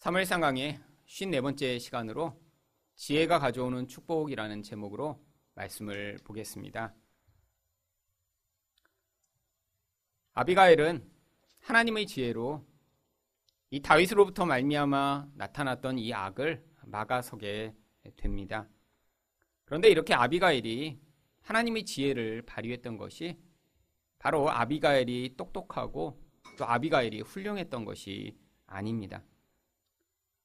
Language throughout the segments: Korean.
3월 상 강의 54번째 시간으로 지혜가 가져오는 축복이라는 제목으로 말씀을 보겠습니다. 아비가엘은 하나님의 지혜로 이 다윗으로부터 말미암아 나타났던 이 악을 막아서게 됩니다. 그런데 이렇게 아비가엘이 하나님의 지혜를 발휘했던 것이 바로 아비가엘이 똑똑하고 또 아비가엘이 훌륭했던 것이 아닙니다.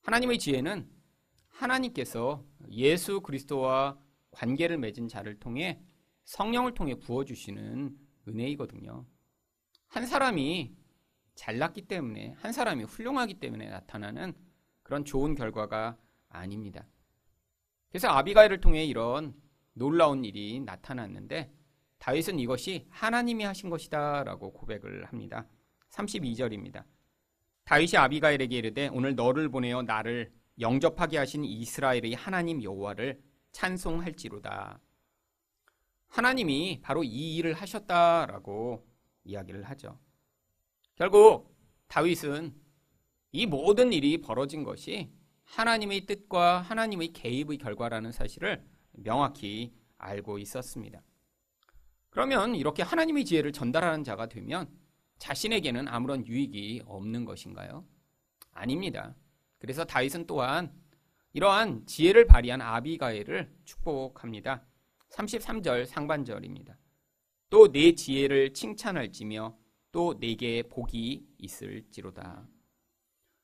하나님의 지혜는 하나님께서 예수 그리스도와 관계를 맺은 자를 통해 성령을 통해 부어주시는 은혜이거든요. 한 사람이 잘났기 때문에, 한 사람이 훌륭하기 때문에 나타나는 그런 좋은 결과가 아닙니다. 그래서 아비가일을 통해 이런 놀라운 일이 나타났는데 다윗은 이것이 하나님이 하신 것이다 라고 고백을 합니다. 32절입니다. 다윗이 아비가일에게 이르되 오늘 너를 보내어 나를 영접하게 하신 이스라엘의 하나님 여호와를 찬송할지로다. 하나님이 바로 이 일을 하셨다라고 이야기를 하죠. 결국 다윗은 이 모든 일이 벌어진 것이 하나님의 뜻과 하나님의 개입의 결과라는 사실을 명확히 알고 있었습니다. 그러면 이렇게 하나님의 지혜를 전달하는 자가 되면 자신에게는 아무런 유익이 없는 것인가요? 아닙니다. 그래서 다윗은 또한 이러한 지혜를 발휘한 아비가엘을 축복합니다. 33절 상반절입니다. 또 내 지혜를 칭찬할지며 또 내게 복이 있을지로다.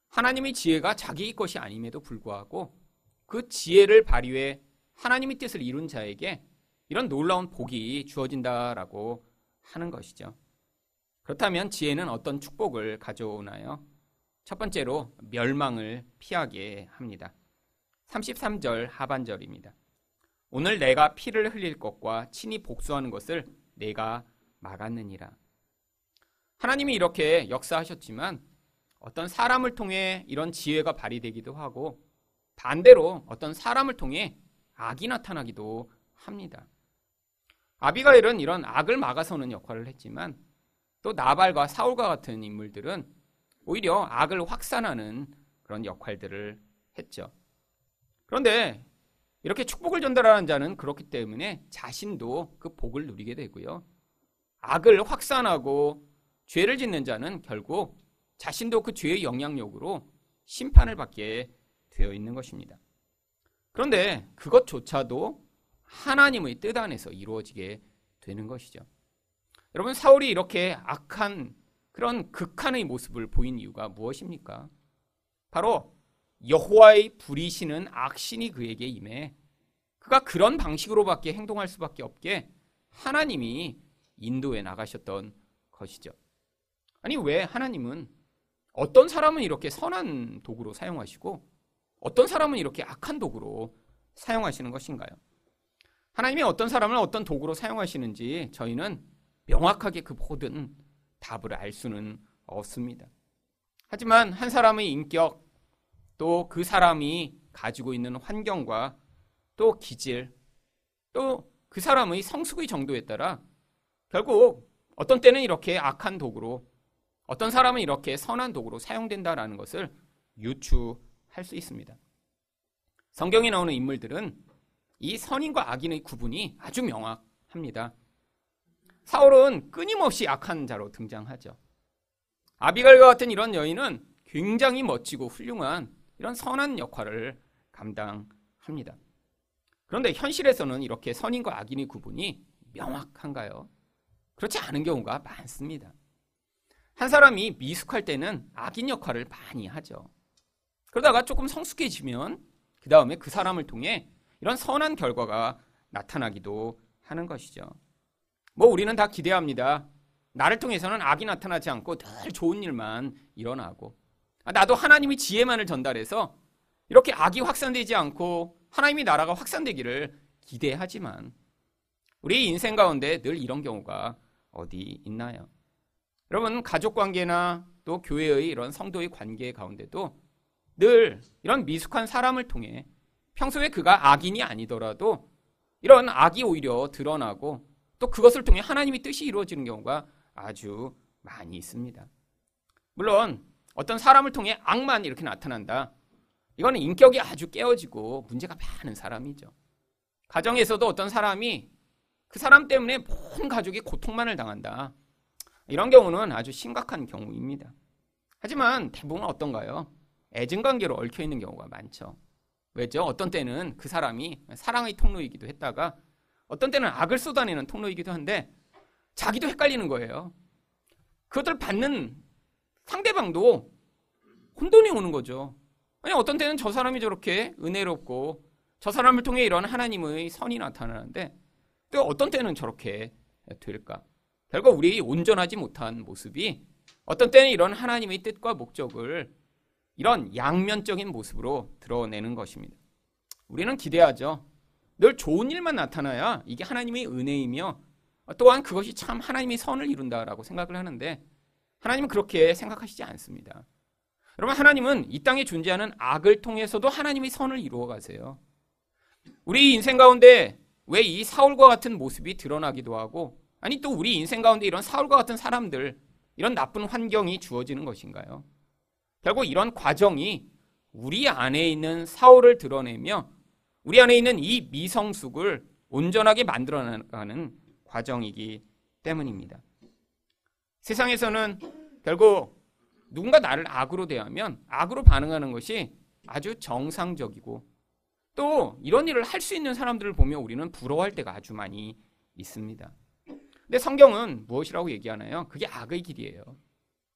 하나님의 지혜가 자기의 것이 아님에도 불구하고 그 지혜를 발휘해 하나님의 뜻을 이룬 자에게 이런 놀라운 복이 주어진다라고 하는 것이죠. 그렇다면 지혜는 어떤 축복을 가져오나요? 첫 번째로 멸망을 피하게 합니다. 33절 하반절입니다. 오늘 내가 피를 흘릴 것과 친히 복수하는 것을 내가 막았느니라. 하나님이 이렇게 역사하셨지만 어떤 사람을 통해 이런 지혜가 발휘되기도 하고 반대로 어떤 사람을 통해 악이 나타나기도 합니다. 아비가일은 이런 악을 막아서는 역할을 했지만 또 나발과 사울과 같은 인물들은 오히려 악을 확산하는 그런 역할들을 했죠. 그런데 이렇게 축복을 전달하는 자는 그렇기 때문에 자신도 그 복을 누리게 되고요. 악을 확산하고 죄를 짓는 자는 결국 자신도 그 죄의 영향력으로 심판을 받게 되어 있는 것입니다. 그런데 그것조차도 하나님의 뜻 안에서 이루어지게 되는 것이죠. 여러분 사울이 이렇게 악한 그런 극한의 모습을 보인 이유가 무엇입니까? 바로 여호와의 부리시는 악신이 그에게 임해 그가 그런 방식으로밖에 행동할 수밖에 없게 하나님이 인도해 나가셨던 것이죠. 아니 왜 하나님은 어떤 사람은 이렇게 선한 도구로 사용하시고 어떤 사람은 이렇게 악한 도구로 사용하시는 것인가요? 하나님이 어떤 사람을 어떤 도구로 사용하시는지 저희는 명확하게 그 모든 답을 알 수는 없습니다. 하지만 한 사람의 인격, 또 그 사람이 가지고 있는 환경과 또 기질, 또 그 사람의 성숙의 정도에 따라 결국 어떤 때는 이렇게 악한 도구로, 어떤 사람은 이렇게 선한 도구로 사용된다라는 것을 유추할 수 있습니다. 성경에 나오는 인물들은 이 선인과 악인의 구분이 아주 명확합니다. 사울은 끊임없이 악한 자로 등장하죠. 아비갈과 같은 이런 여인은 굉장히 멋지고 훌륭한 이런 선한 역할을 감당합니다. 그런데 현실에서는 이렇게 선인과 악인의 구분이 명확한가요? 그렇지 않은 경우가 많습니다. 한 사람이 미숙할 때는 악인 역할을 많이 하죠. 그러다가 조금 성숙해지면 그 다음에 그 사람을 통해 이런 선한 결과가 나타나기도 하는 것이죠. 뭐 우리는 다 기대합니다. 나를 통해서는 악이 나타나지 않고 늘 좋은 일만 일어나고 아, 나도 하나님이 지혜만을 전달해서 이렇게 악이 확산되지 않고 하나님이 나라가 확산되기를 기대하지만 우리 인생 가운데 늘 이런 경우가 어디 있나요? 여러분 가족 관계나 또 교회의 이런 성도의 관계 가운데도 늘 이런 미숙한 사람을 통해 평소에 그가 악인이 아니더라도 이런 악이 오히려 드러나고 또 그것을 통해 하나님의 뜻이 이루어지는 경우가 아주 많이 있습니다. 물론 어떤 사람을 통해 악만 이렇게 나타난다. 이거는 인격이 아주 깨어지고 문제가 많은 사람이죠. 가정에서도 어떤 사람이 그 사람 때문에 온 가족이 고통만을 당한다. 이런 경우는 아주 심각한 경우입니다. 하지만 대부분 어떤가요? 애증관계로 얽혀 있는 경우가 많죠. 왜죠? 어떤 때는 그 사람이 사랑의 통로이기도 했다가 어떤 때는 악을 쏟아내는 통로이기도 한데 자기도 헷갈리는 거예요. 그것을 받는 상대방도 혼돈이 오는 거죠. 아니 어떤 때는 저 사람이 저렇게 은혜롭고 저 사람을 통해 이런 하나님의 선이 나타나는데 또 어떤 때는 저렇게 될까? 결국 우리 온전하지 못한 모습이 어떤 때는 이런 하나님의 뜻과 목적을 이런 양면적인 모습으로 드러내는 것입니다. 우리는 기대하죠. 늘 좋은 일만 나타나야 이게 하나님의 은혜이며 또한 그것이 참 하나님의 선을 이룬다라고 생각을 하는데 하나님은 그렇게 생각하시지 않습니다. 여러분 하나님은 이 땅에 존재하는 악을 통해서도 하나님의 선을 이루어 가세요. 우리 인생 가운데 왜 이 사울과 같은 모습이 드러나기도 하고 아니 또 우리 인생 가운데 이런 사울과 같은 사람들 이런 나쁜 환경이 주어지는 것인가요? 결국 이런 과정이 우리 안에 있는 사울을 드러내며 우리 안에 있는 이 미성숙을 온전하게 만들어 나가는 과정이기 때문입니다. 세상에서는 결국 누군가 나를 악으로 대하면 악으로 반응하는 것이 아주 정상적이고 또 이런 일을 할 수 있는 사람들을 보며 우리는 부러워할 때가 아주 많이 있습니다. 근데 성경은 무엇이라고 얘기하나요? 그게 악의 길이에요.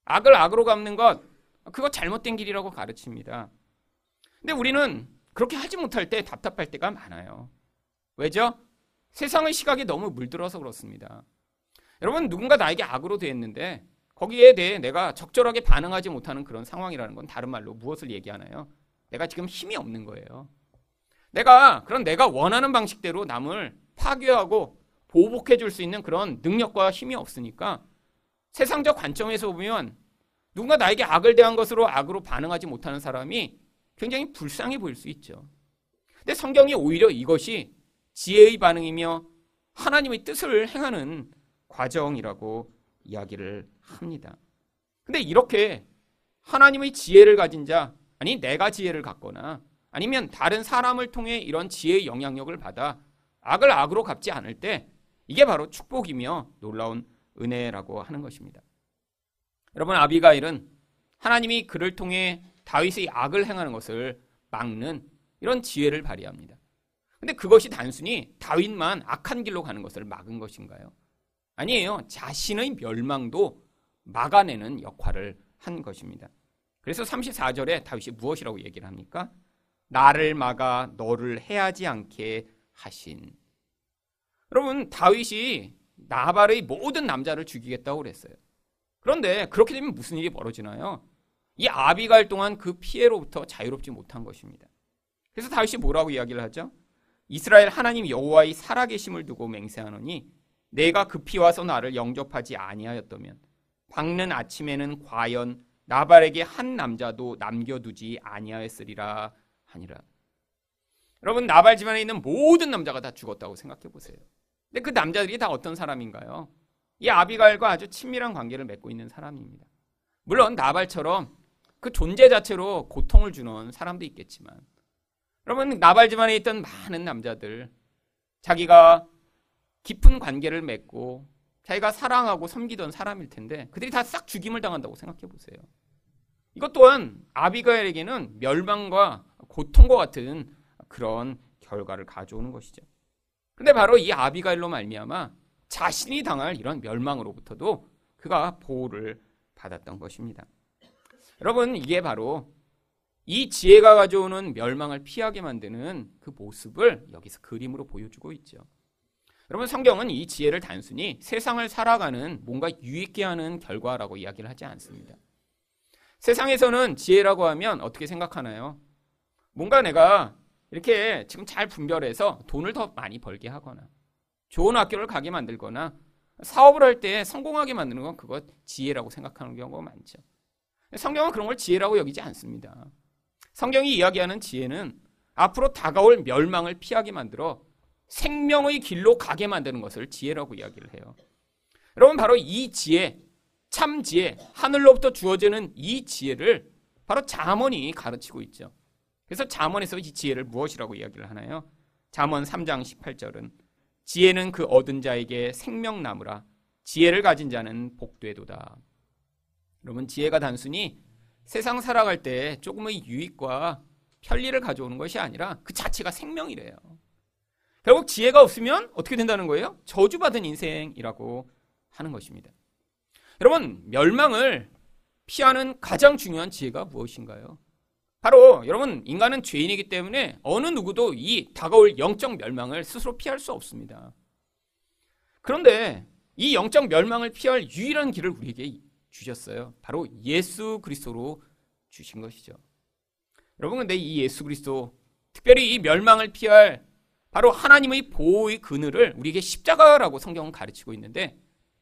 악을 악으로 갚는 것, 그거 잘못된 길이라고 가르칩니다. 근데 우리는 그렇게 하지 못할 때 답답할 때가 많아요. 왜죠? 세상의 시각에 너무 물들어서 그렇습니다. 여러분, 누군가 나에게 악으로 대했는데 거기에 대해 내가 적절하게 반응하지 못하는 그런 상황이라는 건 다른 말로 무엇을 얘기하나요? 내가 지금 힘이 없는 거예요. 내가 그런 내가 원하는 방식대로 남을 파괴하고 보복해 줄 수 있는 그런 능력과 힘이 없으니까 세상적 관점에서 보면 누군가 나에게 악을 대한 것으로 악으로 반응하지 못하는 사람이 굉장히 불쌍해 보일 수 있죠. 근데 성경이 오히려 이것이 지혜의 반응이며 하나님의 뜻을 행하는 과정이라고 이야기를 합니다. 근데 이렇게 하나님의 지혜를 가진 자, 아니 내가 지혜를 갖거나 아니면 다른 사람을 통해 이런 지혜의 영향력을 받아 악을 악으로 갚지 않을 때 이게 바로 축복이며 놀라운 은혜라고 하는 것입니다. 여러분 아비가일은 하나님이 그를 통해 다윗의 악을 행하는 것을 막는 이런 지혜를 발휘합니다. 근데 그것이 단순히 다윗만 악한 길로 가는 것을 막은 것인가요? 아니에요. 자신의 멸망도 막아내는 역할을 한 것입니다. 그래서 34절에 다윗이 무엇이라고 얘기를 합니까? 나를 막아 너를 해하지 않게 하신. 여러분, 다윗이 나발의 모든 남자를 죽이겠다고 그랬어요. 그런데 그렇게 되면 무슨 일이 벌어지나요? 이 아비갈 동안 그 피해로부터 자유롭지 못한 것입니다. 그래서 다윗이 뭐라고 이야기를 하죠? 이스라엘 하나님 여호와의 살아계심을 두고 맹세하노니 내가 급히 와서 나를 영접하지 아니하였다면 밝는 아침에는 과연 나발에게 한 남자도 남겨두지 아니하였으리라 하니라. 여러분 나발 집안에 있는 모든 남자가 다 죽었다고 생각해 보세요. 근데 그 남자들이 다 어떤 사람인가요? 이 아비갈과 아주 친밀한 관계를 맺고 있는 사람입니다. 물론 나발처럼 그 존재 자체로 고통을 주는 사람도 있겠지만 여러분 나발 집안에 있던 많은 남자들 자기가 깊은 관계를 맺고 자기가 사랑하고 섬기던 사람일 텐데 그들이 다 싹 죽임을 당한다고 생각해 보세요. 이것 또한 아비가엘에게는 멸망과 고통과 같은 그런 결과를 가져오는 것이죠. 근데 바로 이 아비가일로 말미암아 자신이 당할 이런 멸망으로부터도 그가 보호를 받았던 것입니다. 여러분 이게 바로 이 지혜가 가져오는 멸망을 피하게 만드는 그 모습을 여기서 그림으로 보여주고 있죠. 여러분 성경은 이 지혜를 단순히 세상을 살아가는 뭔가 유익게 하는 결과라고 이야기를 하지 않습니다. 세상에서는 지혜라고 하면 어떻게 생각하나요? 뭔가 내가 이렇게 지금 잘 분별해서 돈을 더 많이 벌게 하거나 좋은 학교를 가게 만들거나 사업을 할 때 성공하게 만드는 건 그것 지혜라고 생각하는 경우가 많죠. 성경은 그런 걸 지혜라고 여기지 않습니다. 성경이 이야기하는 지혜는 앞으로 다가올 멸망을 피하게 만들어 생명의 길로 가게 만드는 것을 지혜라고 이야기를 해요. 여러분 바로 이 지혜, 참 지혜, 하늘로부터 주어지는 이 지혜를 바로 자문이 가르치고 있죠. 그래서 잠언에서 이 지혜를 무엇이라고 이야기를 하나요? 잠언 3장 18절은 지혜는 그 얻은 자에게 생명나무라 지혜를 가진 자는 복되도다. 여러분 지혜가 단순히 세상 살아갈 때 조금의 유익과 편리를 가져오는 것이 아니라 그 자체가 생명이래요. 결국 지혜가 없으면 어떻게 된다는 거예요? 저주받은 인생이라고 하는 것입니다. 여러분, 멸망을 피하는 가장 중요한 지혜가 무엇인가요? 바로 여러분, 인간은 죄인이기 때문에 어느 누구도 이 다가올 영적 멸망을 스스로 피할 수 없습니다. 그런데 이 영적 멸망을 피할 유일한 길을 우리에게 주셨어요. 바로 예수 그리스도로 주신 것이죠. 여러분, 근데 이 예수 그리스도, 특별히 이 멸망을 피할 바로 하나님의 보호의 그늘을 우리에게 십자가라고 성경은 가르치고 있는데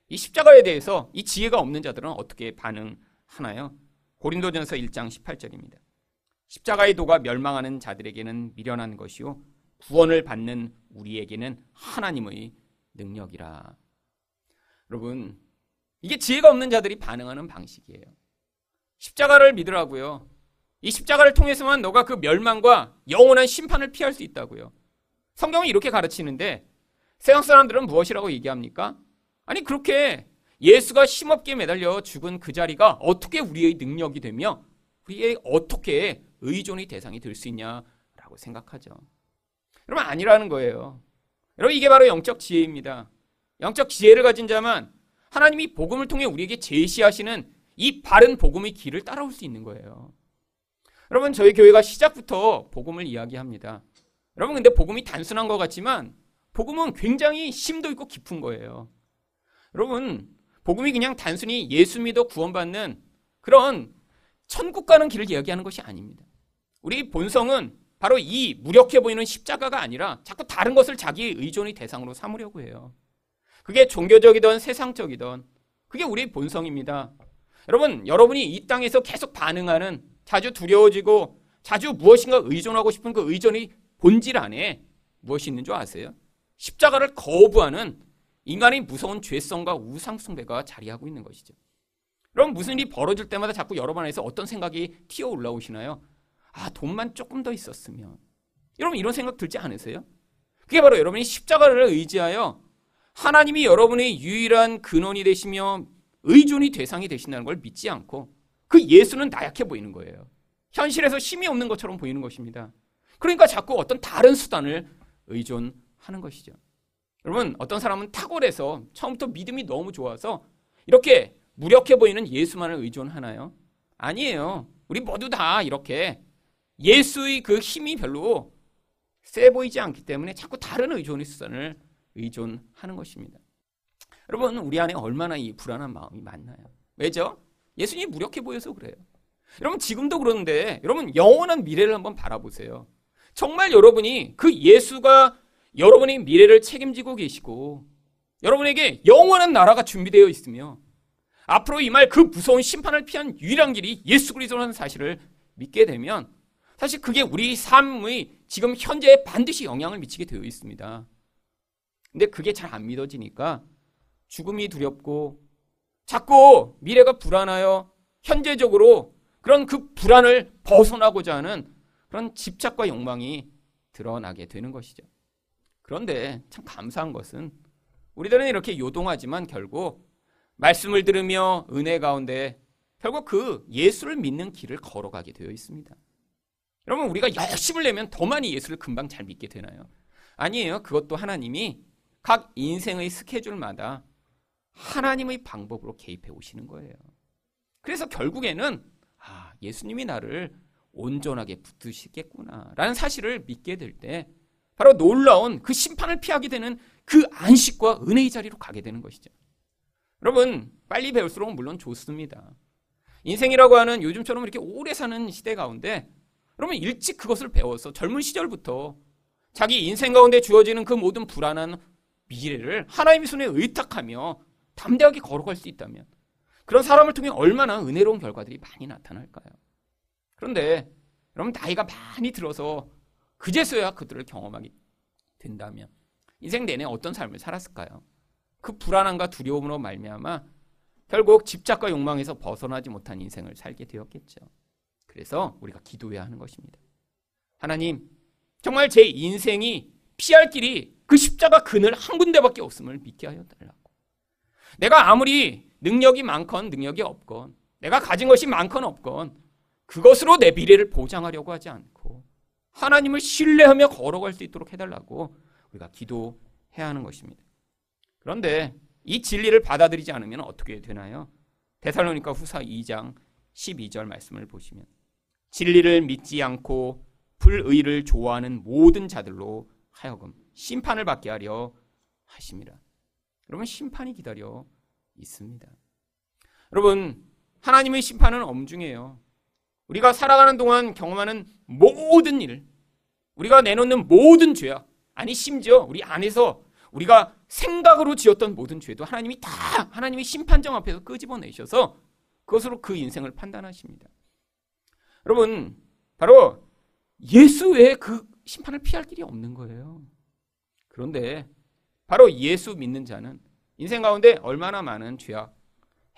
이 십자가에 대해서 이 지혜가 없는 자들은 어떻게 반응하나요? 고린도전서 1장 18절입니다. 십자가의 도가 멸망하는 자들에게는 미련한 것이요 구원을 받는 우리에게는 하나님의 능력이라. 여러분, 이게 지혜가 없는 자들이 반응하는 방식이에요. 십자가를 믿으라고요. 이 십자가를 통해서만 너가 그 멸망과 영원한 심판을 피할 수 있다고요. 성경이 이렇게 가르치는데 세상 사람들은 무엇이라고 얘기합니까? 아니 그렇게 예수가 힘없게 매달려 죽은 그 자리가 어떻게 우리의 능력이 되며 우리의 어떻게 의존의 대상이 될 수 있냐라고 생각하죠. 여러분 아니라는 거예요. 여러분 이게 바로 영적 지혜입니다. 영적 지혜를 가진 자만 하나님이 복음을 통해 우리에게 제시하시는 이 바른 복음의 길을 따라올 수 있는 거예요. 여러분 저희 교회가 시작부터 복음을 이야기합니다. 여러분 근데 복음이 단순한 것 같지만 복음은 굉장히 심도 있고 깊은 거예요. 여러분 복음이 그냥 단순히 예수 믿어 구원받는 그런 천국 가는 길을 이야기하는 것이 아닙니다. 우리 본성은 바로 이 무력해 보이는 십자가가 아니라 자꾸 다른 것을 자기의 의존의 대상으로 삼으려고 해요. 그게 종교적이든 세상적이든 그게 우리 본성입니다. 여러분, 여러분이 이 땅에서 계속 반응하는 자주 두려워지고 자주 무엇인가 의존하고 싶은 그 의존이 본질 안에 무엇이 있는 줄 아세요? 십자가를 거부하는 인간의 무서운 죄성과 우상숭배가 자리하고 있는 것이죠. 그럼 무슨 일이 벌어질 때마다 자꾸 여러분 안에서 어떤 생각이 튀어 올라오시나요? 아, 돈만 조금 더 있었으면. 여러분 이런 생각 들지 않으세요? 그게 바로 여러분이 십자가를 의지하여 하나님이 여러분의 유일한 근원이 되시며 의존이 대상이 되신다는 걸 믿지 않고 그 예수는 나약해 보이는 거예요. 현실에서 힘이 없는 것처럼 보이는 것입니다. 그러니까 자꾸 어떤 다른 수단을 의존하는 것이죠. 여러분, 어떤 사람은 탁월해서 처음부터 믿음이 너무 좋아서 이렇게 무력해 보이는 예수만을 의존하나요? 아니에요. 우리 모두 다 이렇게 예수의 그 힘이 별로 세 보이지 않기 때문에 자꾸 다른 의존의 수단을 의존하는 것입니다. 여러분, 우리 안에 얼마나 이 불안한 마음이 많나요? 왜죠? 예수님이 무력해 보여서 그래요. 여러분, 지금도 그런데 여러분, 영원한 미래를 한번 바라보세요. 정말 여러분이 그 예수가 여러분의 미래를 책임지고 계시고 여러분에게 영원한 나라가 준비되어 있으며 앞으로 이말그 무서운 심판을 피한 유일한 길이 예수 그리스도라는 사실을 믿게 되면 사실 그게 우리 삶의 지금 현재에 반드시 영향을 미치게 되어 있습니다. 근데 그게 잘 안 믿어지니까 죽음이 두렵고 자꾸 미래가 불안하여 현재적으로 그런 그 불안을 벗어나고자 하는 그런 집착과 욕망이 드러나게 되는 것이죠. 그런데 참 감사한 것은 우리들은 이렇게 요동하지만 결국 말씀을 들으며 은혜 가운데 결국 그 예수를 믿는 길을 걸어가게 되어 있습니다. 여러분 우리가 열심을 내면 더 많이 예수를 금방 잘 믿게 되나요? 아니에요. 그것도 하나님이 각 인생의 스케줄마다 하나님의 방법으로 개입해 오시는 거예요. 그래서 결국에는 아, 예수님이 나를 온전하게 붙드시겠구나라는 사실을 믿게 될 때 바로 놀라운 그 심판을 피하게 되는 그 안식과 은혜의 자리로 가게 되는 것이죠. 여러분 빨리 배울수록 물론 좋습니다. 인생이라고 하는 요즘처럼 이렇게 오래 사는 시대 가운데 여러분 일찍 그것을 배워서 젊은 시절부터 자기 인생 가운데 주어지는 그 모든 불안한 미래를 하나님의 손에 의탁하며 담대하게 걸어갈 수 있다면 그런 사람을 통해 얼마나 은혜로운 결과들이 많이 나타날까요? 그런데 여러분 나이가 많이 들어서 그제서야 그들을 경험하게 된다면 인생 내내 어떤 삶을 살았을까요? 그 불안함과 두려움으로 말미암아 결국 집착과 욕망에서 벗어나지 못한 인생을 살게 되었겠죠. 그래서 우리가 기도해야 하는 것입니다. 하나님, 정말 제 인생이 피할 길이 그 십자가 그늘 한 군데밖에 없음을 믿게 하여 달라고. 내가 아무리 능력이 많건 능력이 없건 내가 가진 것이 많건 없건 그것으로 내 미래를 보장하려고 하지 않고 하나님을 신뢰하며 걸어갈 수 있도록 해달라고 우리가 기도해야 하는 것입니다. 그런데 이 진리를 받아들이지 않으면 어떻게 되나요? 데살로니가 후사 2장 12절 말씀을 보시면 진리를 믿지 않고 불의를 좋아하는 모든 자들로 하여금 심판을 받게 하려 하십니다. 여러분 심판이 기다려 있습니다. 여러분 하나님의 심판은 엄중해요. 우리가 살아가는 동안 경험하는 모든 일, 우리가 내놓는 모든 죄악, 아니 심지어 우리 안에서 우리가 생각으로 지었던 모든 죄도 하나님이 다 하나님의 심판정 앞에서 끄집어내셔서 그것으로 그 인생을 판단하십니다. 여러분, 바로 예수 외에 그 심판을 피할 길이 없는 거예요. 그런데 바로 예수 믿는 자는 인생 가운데 얼마나 많은 죄악,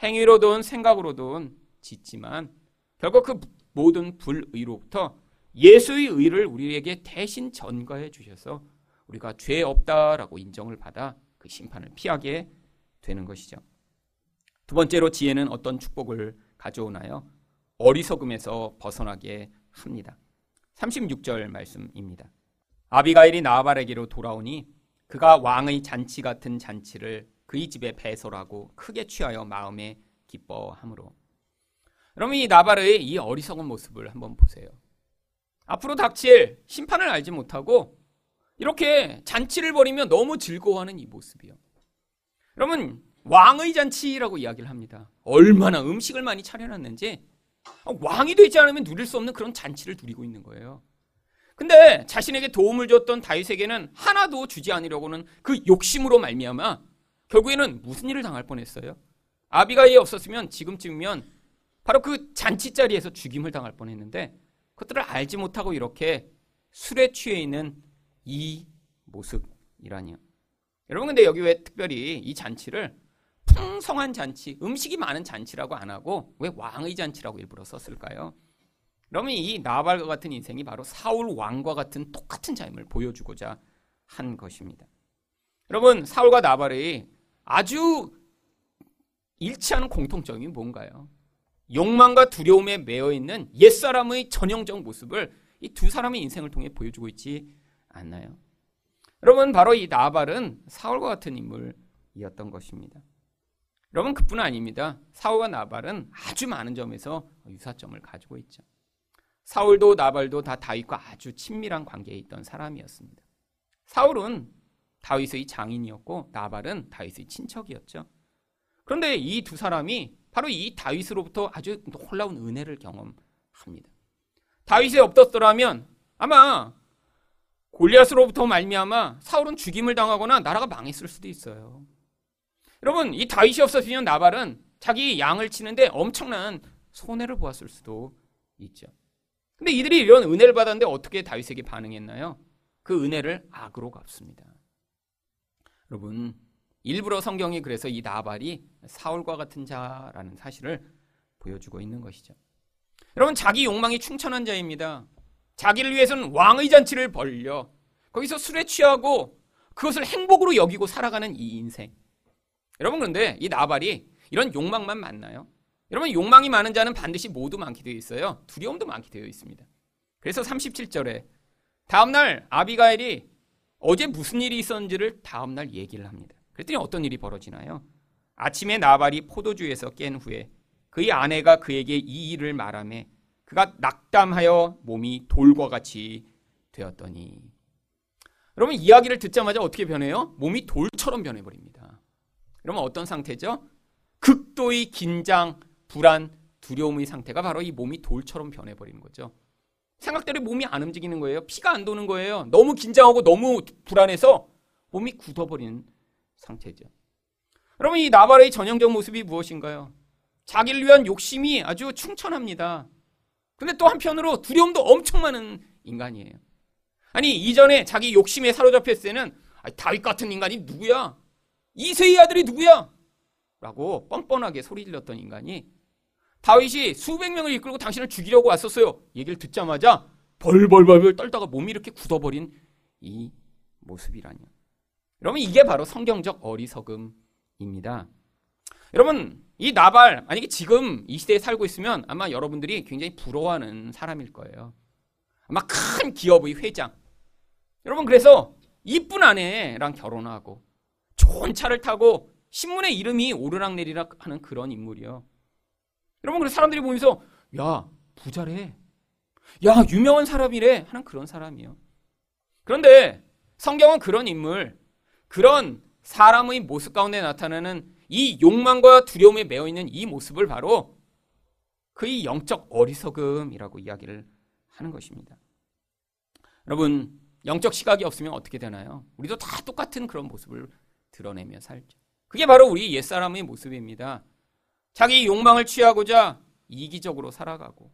행위로든 생각으로든 짓지만 결국 그 모든 불의로부터 예수의 의를 우리에게 대신 전가해 주셔서 우리가 죄 없다라고 인정을 받아 그 심판을 피하게 되는 것이죠. 두 번째로 지혜는 어떤 축복을 가져오나요? 어리석음에서 벗어나게 합니다. 36절 말씀입니다. 아비가일이 나발에게로 돌아오니 그가 왕의 잔치 같은 잔치를 그의 집에 배설하고 크게 취하여 마음에 기뻐함으로. 여러분 이 나발의 이 어리석은 모습을 한번 보세요. 앞으로 닥칠 심판을 알지 못하고 이렇게 잔치를 벌이며 너무 즐거워하는 이 모습이요. 여러분 왕의 잔치라고 이야기를 합니다. 얼마나 음식을 많이 차려놨는지 왕이 되지 않으면 누릴 수 없는 그런 잔치를 누리고 있는 거예요. 근데 자신에게 도움을 줬던 다윗에게는 하나도 주지 않으려고는 그 욕심으로 말미암아 결국에는 무슨 일을 당할 뻔했어요. 아비가이 없었으면 지금쯤이면 바로 그 잔치 자리에서 죽임을 당할 뻔했는데 그것들을 알지 못하고 이렇게 술에 취해 있는 이 모습이라니요. 여러분 근데 여기 왜 특별히 이 잔치를 풍성한 잔치, 음식이 많은 잔치라고 안 하고 왜 왕의 잔치라고 일부러 썼을까요? 그러면 이 나발과 같은 인생이 바로 사울 왕과 같은 똑같은 삶을 보여주고자 한 것입니다. 여러분 사울과 나발의 아주 일치하는 공통점이 뭔가요? 욕망과 두려움에 매여 있는 옛사람의 전형적 모습을 이 두 사람의 인생을 통해 보여주고 있지 않나요? 여러분 바로 이 나발은 사울과 같은 인물이었던 것입니다. 여러분 그뿐 아닙니다. 사울과 나발은 아주 많은 점에서 유사점을 가지고 있죠. 사울도 나발도 다 다윗과 아주 친밀한 관계에 있던 사람이었습니다. 사울은 다윗의 장인이었고 나발은 다윗의 친척이었죠. 그런데 이 두 사람이 바로 이 다윗으로부터 아주 놀라운 은혜를 경험합니다. 다윗이 없었더라면 아마 골리앗으로부터 말미암아 사울은 죽임을 당하거나 나라가 망했을 수도 있어요. 여러분 이 다윗이 없었으면 나발은 자기 양을 치는데 엄청난 손해를 보았을 수도 있죠. 근데 이들이 이런 은혜를 받았는데 어떻게 다윗에게 반응했나요? 그 은혜를 악으로 갚습니다. 여러분 일부러 성경이 그래서 이 나발이 사울과 같은 자라는 사실을 보여주고 있는 것이죠. 여러분 자기 욕망이 충천한 자입니다. 자기를 위해서는 왕의 잔치를 벌려 거기서 술에 취하고 그것을 행복으로 여기고 살아가는 이 인생. 여러분 그런데 이 나발이 이런 욕망만 많나요? 여러분 욕망이 많은 자는 반드시 모두 많게 되어 있어요. 두려움도 많게 되어 있습니다. 그래서 37절에 다음날 아비가일이 어제 무슨 일이 있었는지를 다음날 얘기를 합니다. 그랬더니 어떤 일이 벌어지나요? 아침에 나발이 포도주에서 깬 후에 그의 아내가 그에게 이 일을 말하며 그가 낙담하여 몸이 돌과 같이 되었더니 여러분 이야기를 듣자마자 어떻게 변해요? 몸이 돌처럼 변해버립니다. 그러면 어떤 상태죠? 극도의 긴장, 불안, 두려움의 상태가 바로 이 몸이 돌처럼 변해버리는 거죠. 생각대로 몸이 안 움직이는 거예요. 피가 안 도는 거예요. 너무 긴장하고 너무 불안해서 몸이 굳어버리는 상태죠. 여러분 이 나발의 전형적 모습이 무엇인가요? 자기를 위한 욕심이 아주 충천합니다. 근데 또 한편으로 두려움도 엄청 많은 인간이에요. 아니 이전에 자기 욕심에 사로잡혔을 때는 다윗 같은 인간이 누구야? 이세의 아들이 누구야? 라고 뻔뻔하게 소리 질렀던 인간이 다윗이 수백 명을 이끌고 당신을 죽이려고 왔었어요. 얘기를 듣자마자 벌벌벌벌 떨다가 몸이 이렇게 굳어버린 이 모습이라뇨. 여러분 이게 바로 성경적 어리석음입니다. 여러분 이 나발 만약에 지금 이 시대에 살고 있으면 아마 여러분들이 굉장히 부러워하는 사람일 거예요. 아마 큰 기업의 회장. 여러분 그래서 이쁜 아내랑 결혼하고 좋은 차를 타고 신문에 이름이 오르락내리락 하는 그런 인물이요. 여러분 그래서 사람들이 보면서 야 부자래. 야 유명한 사람이래 하는 그런 사람이요. 그런데 성경은 그런 인물, 그런 사람의 모습 가운데 나타나는 이 욕망과 두려움에 매여 있는 이 모습을 바로 그의 영적 어리석음이라고 이야기를 하는 것입니다. 여러분, 영적 시각이 없으면 어떻게 되나요? 우리도 다 똑같은 그런 모습을 드러내며 살죠. 그게 바로 우리 옛사람의 모습입니다. 자기 욕망을 취하고자 이기적으로 살아가고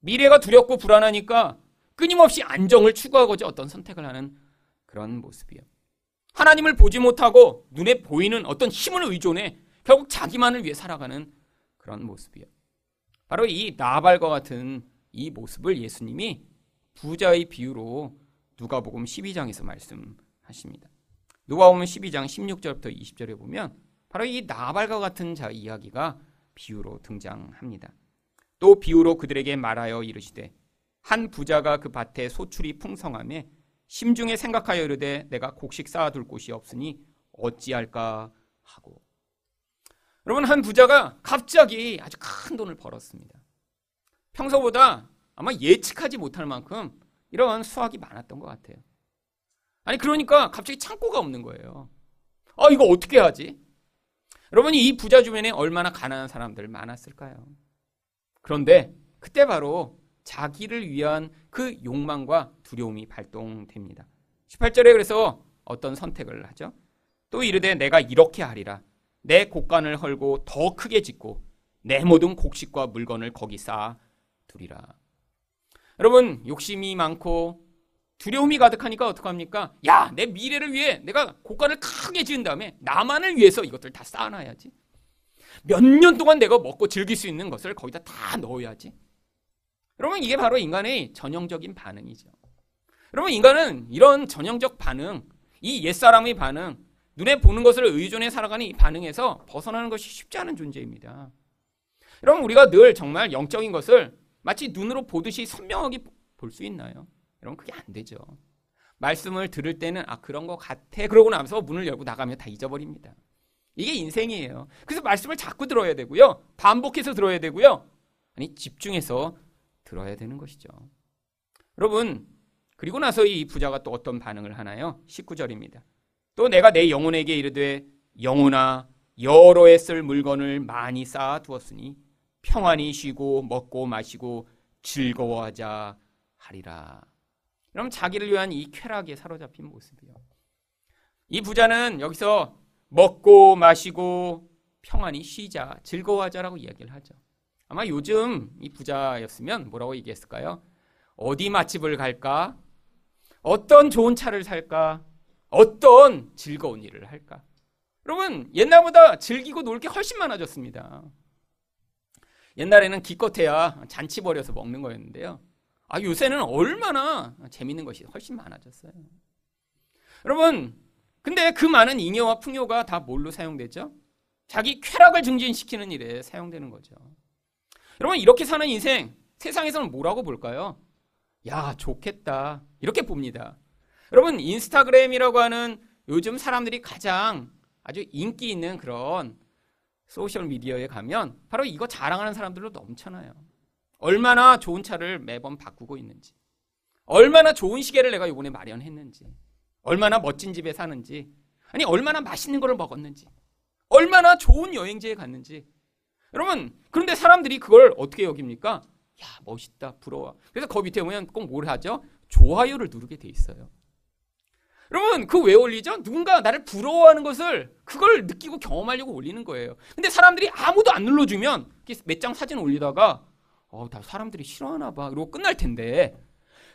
미래가 두렵고 불안하니까 끊임없이 안정을 추구하고자 어떤 선택을 하는 그런 모습이에요. 하나님을 보지 못하고 눈에 보이는 어떤 힘을 의존해 결국 자기만을 위해 살아가는 그런 모습이에요. 바로 이 나발과 같은 이 모습을 예수님이 부자의 비유로 누가복음 12장에서 말씀하십니다. 누가복음 12장 16절부터 20절에 보면 바로 이 나발과 같은 자 이야기가 비유로 등장합니다. 또 비유로 그들에게 말하여 이르시되 한 부자가 그 밭에 소출이 풍성함에 심중에 생각하여 이르되 내가 곡식 쌓아둘 곳이 없으니 어찌할까 하고 여러분 한 부자가 갑자기 아주 큰 돈을 벌었습니다. 평소보다 아마 예측하지 못할 만큼 이런 수확이 많았던 것 같아요. 아니 그러니까 갑자기 창고가 없는 거예요. 아 이거 어떻게 하지? 여러분이 이 부자 주변에 얼마나 가난한 사람들 많았을까요? 그런데 그때 바로 자기를 위한 그 욕망과 두려움이 발동됩니다. 18절에 그래서 어떤 선택을 하죠? 또 이르되 내가 이렇게 하리라. 내 곡간을 헐고 더 크게 짓고 내 모든 곡식과 물건을 거기 쌓아 두리라. 여러분 욕심이 많고 두려움이 가득하니까 어떡합니까? 야, 내 미래를 위해 내가 곡간을 크게 지은 다음에 나만을 위해서 이것들 다 쌓아놔야지. 몇 년 동안 내가 먹고 즐길 수 있는 것을 거기다 다 넣어야지. 여러분 이게 바로 인간의 전형적인 반응이죠. 여러분 인간은 이런 전형적 반응, 이 옛사람의 반응, 눈에 보는 것을 의존해 살아가는 이 반응에서 벗어나는 것이 쉽지 않은 존재입니다. 여러분 우리가 늘 정말 영적인 것을 마치 눈으로 보듯이 선명하게 볼 수 있나요? 여러분 그게 안 되죠. 말씀을 들을 때는 아 그런 것 같아 그러고 나서 문을 열고 나가면 다 잊어버립니다. 이게 인생이에요. 그래서 말씀을 자꾸 들어야 되고요. 반복해서 들어야 되고요. 아니 집중해서 들어야 되는 것이죠. 여러분, 그리고 나서 이 부자가 또 어떤 반응을 하나요? 19절입니다. 또 내가 내 영혼에게 이르되 영혼아 여러 해쓸 물건을 많이 쌓아 두었으니 평안히 쉬고 먹고 마시고 즐거워하자 하리라. 그럼 자기를 위한 이 쾌락에 사로잡힌 모습이요. 이 부자는 여기서 먹고 마시고 평안히 쉬자, 즐거워하자라고 이야기를 하죠. 아마 요즘 이 부자였으면 뭐라고 얘기했을까요? 어디 맛집을 갈까? 어떤 좋은 차를 살까? 어떤 즐거운 일을 할까? 여러분, 옛날보다 즐기고 놀 게 훨씬 많아졌습니다. 옛날에는 기껏해야 잔치 벌여서 먹는 거였는데요. 아, 요새는 얼마나 재밌는 것이 훨씬 많아졌어요. 여러분, 근데 그 많은 잉여와 풍요가 다 뭘로 사용되죠? 자기 쾌락을 증진시키는 일에 사용되는 거죠. 여러분 이렇게 사는 인생 세상에서는 뭐라고 볼까요? 야 좋겠다 이렇게 봅니다. 여러분 인스타그램이라고 하는 요즘 사람들이 가장 아주 인기 있는 그런 소셜 미디어에 가면 바로 이거 자랑하는 사람들로 넘쳐나요. 얼마나 좋은 차를 매번 바꾸고 있는지, 얼마나 좋은 시계를 내가 요번에 마련했는지, 얼마나 멋진 집에 사는지, 아니 얼마나 맛있는 걸 먹었는지, 얼마나 좋은 여행지에 갔는지, 여러분, 그런데 사람들이 그걸 어떻게 여깁니까? 야, 멋있다, 부러워. 그래서 그 밑에 보면 꼭 뭘 하죠? 좋아요를 누르게 돼 있어요. 여러분, 그 왜 올리죠? 누군가 나를 부러워하는 것을 그걸 느끼고 경험하려고 올리는 거예요. 근데 사람들이 아무도 안 눌러주면 몇 장 사진 올리다가 어, 다 사람들이 싫어하나 봐. 그리고 끝날 텐데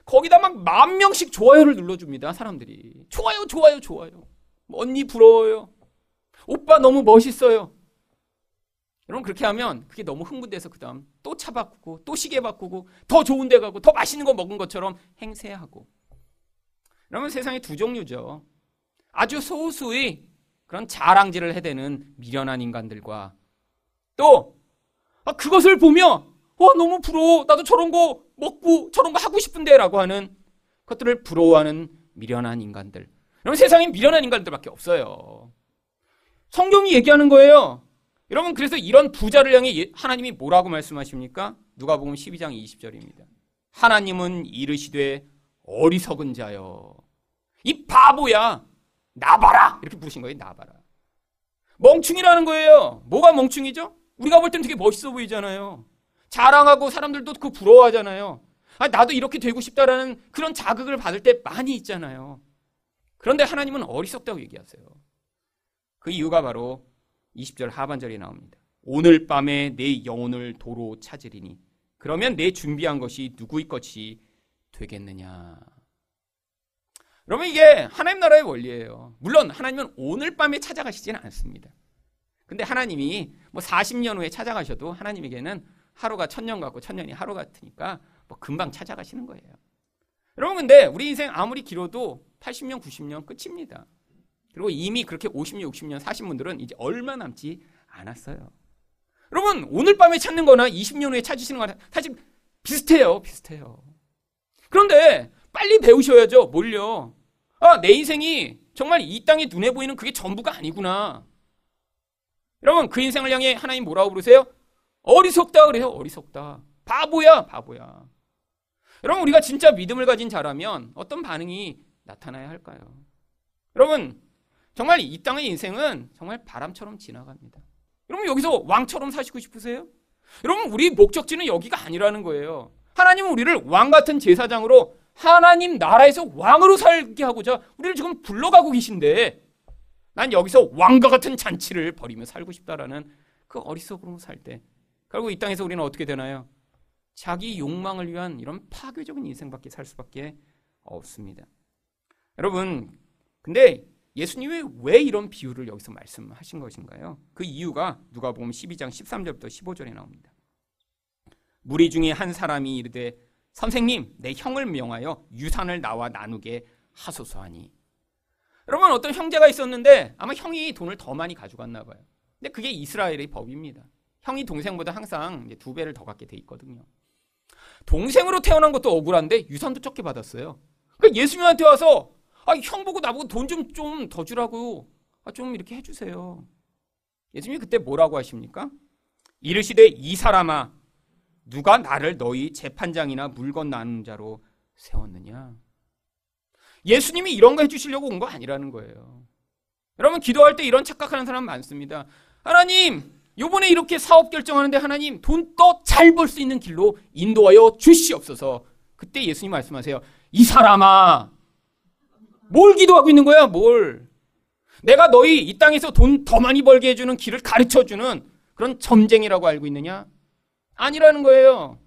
거기다 막 만 명씩 좋아요를 눌러줍니다. 사람들이 좋아요, 좋아요, 좋아요. 언니 부러워요. 오빠 너무 멋있어요. 여러분 그렇게 하면 그게 너무 흥분돼서 그 다음 또 차 바꾸고 또 시계 바꾸고 더 좋은 데 가고 더 맛있는 거 먹은 것처럼 행세하고 그러면 세상에 두 종류죠. 아주 소수의 그런 자랑질을 해대는 미련한 인간들과 또 아, 그것을 보며 와 너무 부러워 나도 저런 거 먹고 저런 거 하고 싶은데 라고 하는 것들을 부러워하는 미련한 인간들. 여러분 세상에 미련한 인간들밖에 없어요. 성경이 얘기하는 거예요. 여러분 그래서 이런 부자를 향해 예, 하나님이 뭐라고 말씀하십니까? 누가복음 12장 20절입니다. 하나님은 이르시되 어리석은 자여 이 바보야 나봐라 이렇게 부르신 거예요 나봐라 멍충이라는 거예요 뭐가 멍충이죠? 우리가 볼 땐 되게 멋있어 보이잖아요 자랑하고 사람들도 그 부러워하잖아요 아, 나도 이렇게 되고 싶다라는 그런 자극을 받을 때 많이 있잖아요 그런데 하나님은 어리석다고 얘기하세요 그 이유가 바로 20절 하반절에 나옵니다. 오늘 밤에 내 영혼을 도로 찾으리니 그러면 내 준비한 것이 누구의 것이 되겠느냐. 그러면 이게 하나님 나라의 원리예요. 물론 하나님은 오늘 밤에 찾아가시지는 않습니다. 근데 하나님이 뭐 40년 후에 찾아가셔도 하나님에게는 하루가 천년 같고 천년이 하루 같으니까 뭐 금방 찾아가시는 거예요. 여러분 근데 우리 인생 아무리 길어도 80년, 90년 끝입니다. 그리고 이미 그렇게 50년, 60년 사신 분들은 이제 얼마 남지 않았어요. 여러분, 오늘 밤에 찾는 거나 20년 후에 찾으시는 거나 사실 비슷해요. 비슷해요. 그런데 빨리 배우셔야죠. 뭘요? 아, 내 인생이 정말 이 땅에 눈에 보이는 그게 전부가 아니구나. 여러분, 그 인생을 향해 하나님 뭐라고 부르세요? 어리석다 그래요. 어리석다. 바보야, 바보야. 여러분, 우리가 진짜 믿음을 가진 자라면 어떤 반응이 나타나야 할까요? 여러분, 정말 이 땅의 인생은 정말 바람처럼 지나갑니다. 여러분 여기서 왕처럼 사시고 싶으세요? 여러분 우리 목적지는 여기가 아니라는 거예요. 하나님은 우리를 왕 같은 제사장으로 하나님 나라에서 왕으로 살게 하고자 우리를 지금 불러가고 계신데 난 여기서 왕과 같은 잔치를 벌이며 살고 싶다라는 그 어리석음으로 살 때 결국 이 땅에서 우리는 어떻게 되나요? 자기 욕망을 위한 이런 파괴적인 인생밖에 살 수밖에 없습니다. 여러분 근데 예수님이 왜 이런 비유를 여기서 말씀하신 것인가요? 그 이유가 누가 보면 12장 13절부터 15절에 나옵니다. 무리 중에 한 사람이 이르되 선생님 내 형을 명하여 유산을 나와 나누게 하소서 하니 여러분 어떤 형제가 있었는데 아마 형이 돈을 더 많이 가져갔나 봐요. 근데 그게 이스라엘의 법입니다. 형이 동생보다 항상 두 배를 더 갖게 돼 있거든요. 동생으로 태어난 것도 억울한데 유산도 적게 받았어요. 그러니까 예수님한테 와서 아, 형 보고 나보고 돈 좀 좀 더 주라고. 아, 좀 이렇게 해주세요. 예수님이 그때 뭐라고 하십니까? 이르시되 이 사람아 누가 나를 너희 재판장이나 물건 나누는 자로 세웠느냐? 예수님이 이런 거 해주시려고 온 거 아니라는 거예요. 여러분 기도할 때 이런 착각하는 사람 많습니다. 하나님 요번에 이렇게 사업 결정하는데 하나님 돈 더 잘 벌 수 있는 길로 인도하여 주시옵소서. 그때 예수님 말씀하세요. 이 사람아 뭘 기도하고 있는 거야? 뭘? 내가 너희 이 땅에서 돈 더 많이 벌게 해주는 길을 가르쳐 주는 그런 점쟁이라고 알고 있느냐? 아니라는 거예요.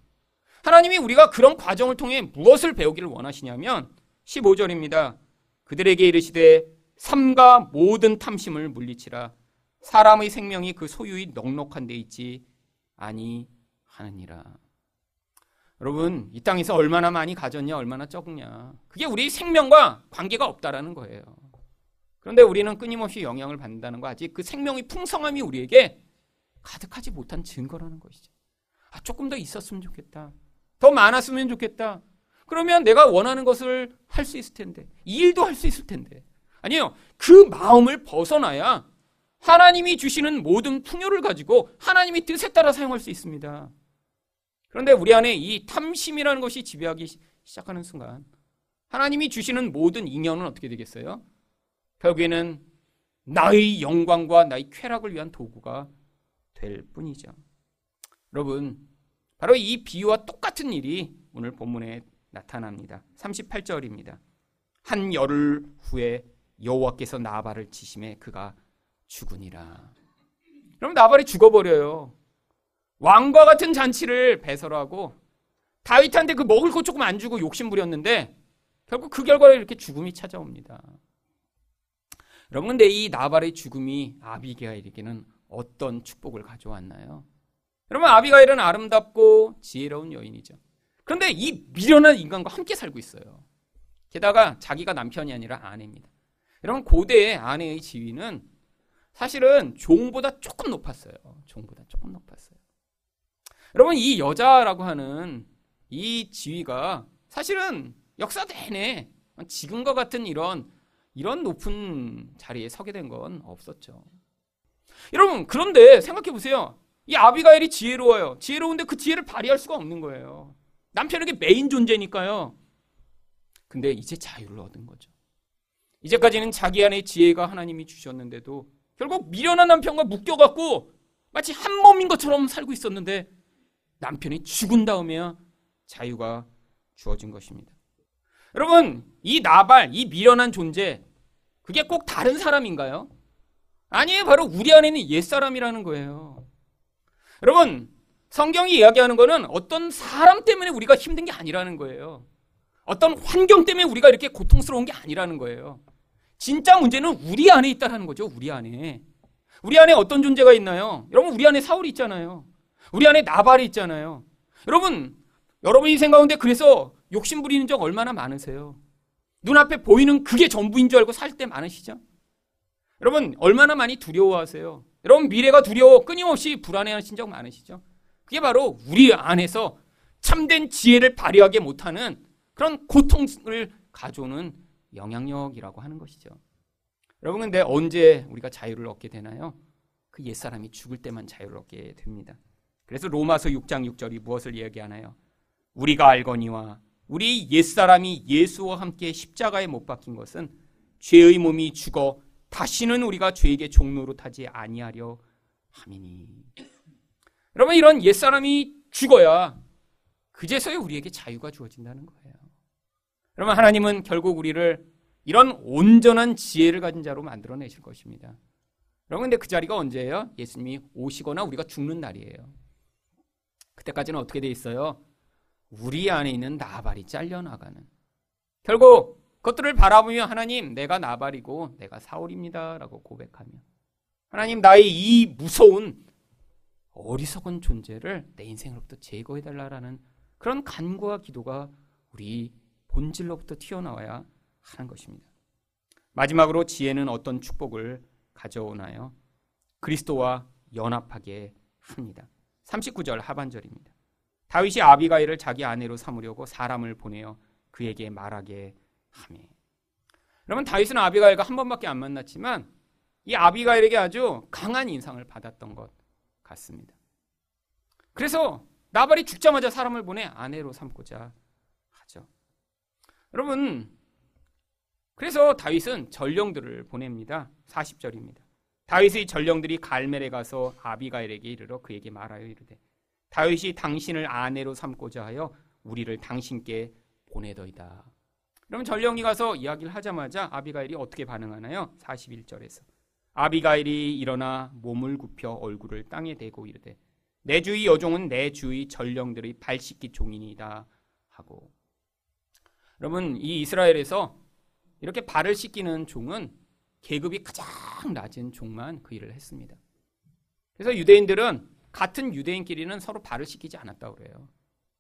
하나님이 우리가 그런 과정을 통해 무엇을 배우기를 원하시냐면 15절입니다. 그들에게 이르시되 삼가 모든 탐심을 물리치라 사람의 생명이 그 소유의 넉넉한 데 있지 아니하느니라. 여러분, 이 땅에서 얼마나 많이 가졌냐, 얼마나 적냐. 그게 우리 생명과 관계가 없다라는 거예요. 그런데 우리는 끊임없이 영향을 받는다는 거 아직 그 생명의 풍성함이 우리에게 가득하지 못한 증거라는 것이죠. 아, 조금 더 있었으면 좋겠다. 더 많았으면 좋겠다. 그러면 내가 원하는 것을 할 수 있을 텐데. 이 일도 할 수 있을 텐데. 아니요. 그 마음을 벗어나야 하나님이 주시는 모든 풍요를 가지고 하나님의 뜻에 따라 사용할 수 있습니다. 그런데 우리 안에 이 탐심이라는 것이 지배하기 시작하는 순간 하나님이 주시는 모든 인연은 어떻게 되겠어요? 결국에는 나의 영광과 나의 쾌락을 위한 도구가 될 뿐이죠. 여러분, 바로 이 비유와 똑같은 일이 오늘 본문에 나타납니다. 38절입니다. 한 열흘 후에 여호와께서 나발을 치심에 그가 죽으니라. 그럼 나발이 죽어버려요. 왕과 같은 잔치를 배설하고 다윗한테 그 먹을 것 조금 안 주고 욕심 부렸는데 결국 그 결과로 이렇게 죽음이 찾아옵니다. 여러분 근데 이 나발의 죽음이 아비게일에게는 어떤 축복을 가져왔나요? 여러분 아비가일은 아름답고 지혜로운 여인이죠. 그런데 이 미련한 인간과 함께 살고 있어요. 게다가 자기가 남편이 아니라 아내입니다. 여러분 고대의 아내의 지위는 사실은 종보다 조금 높았어요. 종보다 조금 높았어요. 여러분 이 여자라고 하는 이 지위가 사실은 역사 내내 지금과 같은 이런 이런 높은 자리에 서게 된 건 없었죠. 여러분 그런데 생각해 보세요. 이 아비가일이 지혜로워요. 지혜로운데 그 지혜를 발휘할 수가 없는 거예요. 남편에게 메인 존재니까요. 근데 이제 자유를 얻은 거죠. 이제까지는 자기 안에 지혜가 하나님이 주셨는데도 결국 미련한 남편과 묶여갖고 마치 한 몸인 것처럼 살고 있었는데 남편이 죽은 다음에야 자유가 주어진 것입니다. 여러분, 이 나발, 이 미련한 존재, 그게 꼭 다른 사람인가요? 아니에요. 바로 우리 안에 는 옛사람이라는 거예요. 여러분, 성경이 이야기하는 거는 어떤 사람 때문에 우리가 힘든 게 아니라는 거예요. 어떤 환경 때문에 우리가 이렇게 고통스러운 게 아니라는 거예요. 진짜 문제는 우리 안에 있다는 거죠. 우리 안에. 우리 안에 어떤 존재가 있나요? 여러분, 우리 안에 사울이 있잖아요. 우리 안에 나발이 있잖아요. 여러분, 여러분이 생각하는데 그래서 욕심 부리는 적 얼마나 많으세요? 눈앞에 보이는 그게 전부인 줄 알고 살 때 많으시죠? 여러분, 얼마나 많이 두려워하세요? 여러분, 미래가 두려워 끊임없이 불안해하신 적 많으시죠? 그게 바로 우리 안에서 참된 지혜를 발휘하게 못하는 그런 고통을 가져오는 영향력이라고 하는 것이죠. 여러분, 근데 언제 우리가 자유를 얻게 되나요? 그 옛사람이 죽을 때만 자유를 얻게 됩니다. 그래서 로마서 6장 6절이 무엇을 이야기하나요? 우리가 알거니와 우리 옛사람이 예수와 함께 십자가에 못 박힌 것은 죄의 몸이 죽어 다시는 우리가 죄에게 종로로 타지 아니하려 함이니. 여러분 이런 옛사람이 죽어야 그제서야 우리에게 자유가 주어진다는 거예요. 여러분 하나님은 결국 우리를 이런 온전한 지혜를 가진 자로 만들어내실 것입니다. 여러분 근데 그 자리가 언제예요? 예수님이 오시거나 우리가 죽는 날이에요. 그때까지는 어떻게 돼 있어요? 우리 안에 있는 나발이 잘려나가는. 결국 그것들을 바라보며 하나님 내가 나발이고 내가 사울입니다 라고 고백하며 하나님 나의 이 무서운 어리석은 존재를 내 인생으로부터 제거해 달라라는 그런 간구와 기도가 우리 본질로부터 튀어나와야 하는 것입니다. 마지막으로 지혜는 어떤 축복을 가져오나요? 그리스도와 연합하게 합니다. 39절 하반절입니다. 다윗이 아비가일을 자기 아내로 삼으려고 사람을 보내어 그에게 말하게 하며. 여러분 다윗은 아비가일과 한 번밖에 안 만났지만 이 아비가일에게 아주 강한 인상을 받았던 것 같습니다. 그래서 나발이 죽자마자 사람을 보내 아내로 삼고자. 여러분 그래서 다윗은 전령들을 보냅니다. 40절입니다. 다윗의 전령들이 갈멜에 가서 아비가일에게 이르러 그에게 말하여 이르되 다윗이 당신을 아내로 삼고자 하여 우리를 당신께 보내더이다. 그럼 전령이 가서 이야기를 하자마자 아비가일이 어떻게 반응하나요? 41절에서 아비가일이 일어나 몸을 굽혀 얼굴을 땅에 대고 이르되 내 주의 여종은 내 주의 전령들의 발 씻기 종이니다 하고 여러분 이 이스라엘에서 이렇게 발을 씻기는 종은 계급이 가장 낮은 종만 그 일을 했습니다. 그래서 유대인들은 같은 유대인끼리는 서로 발을 씻기지 않았다고 그래요.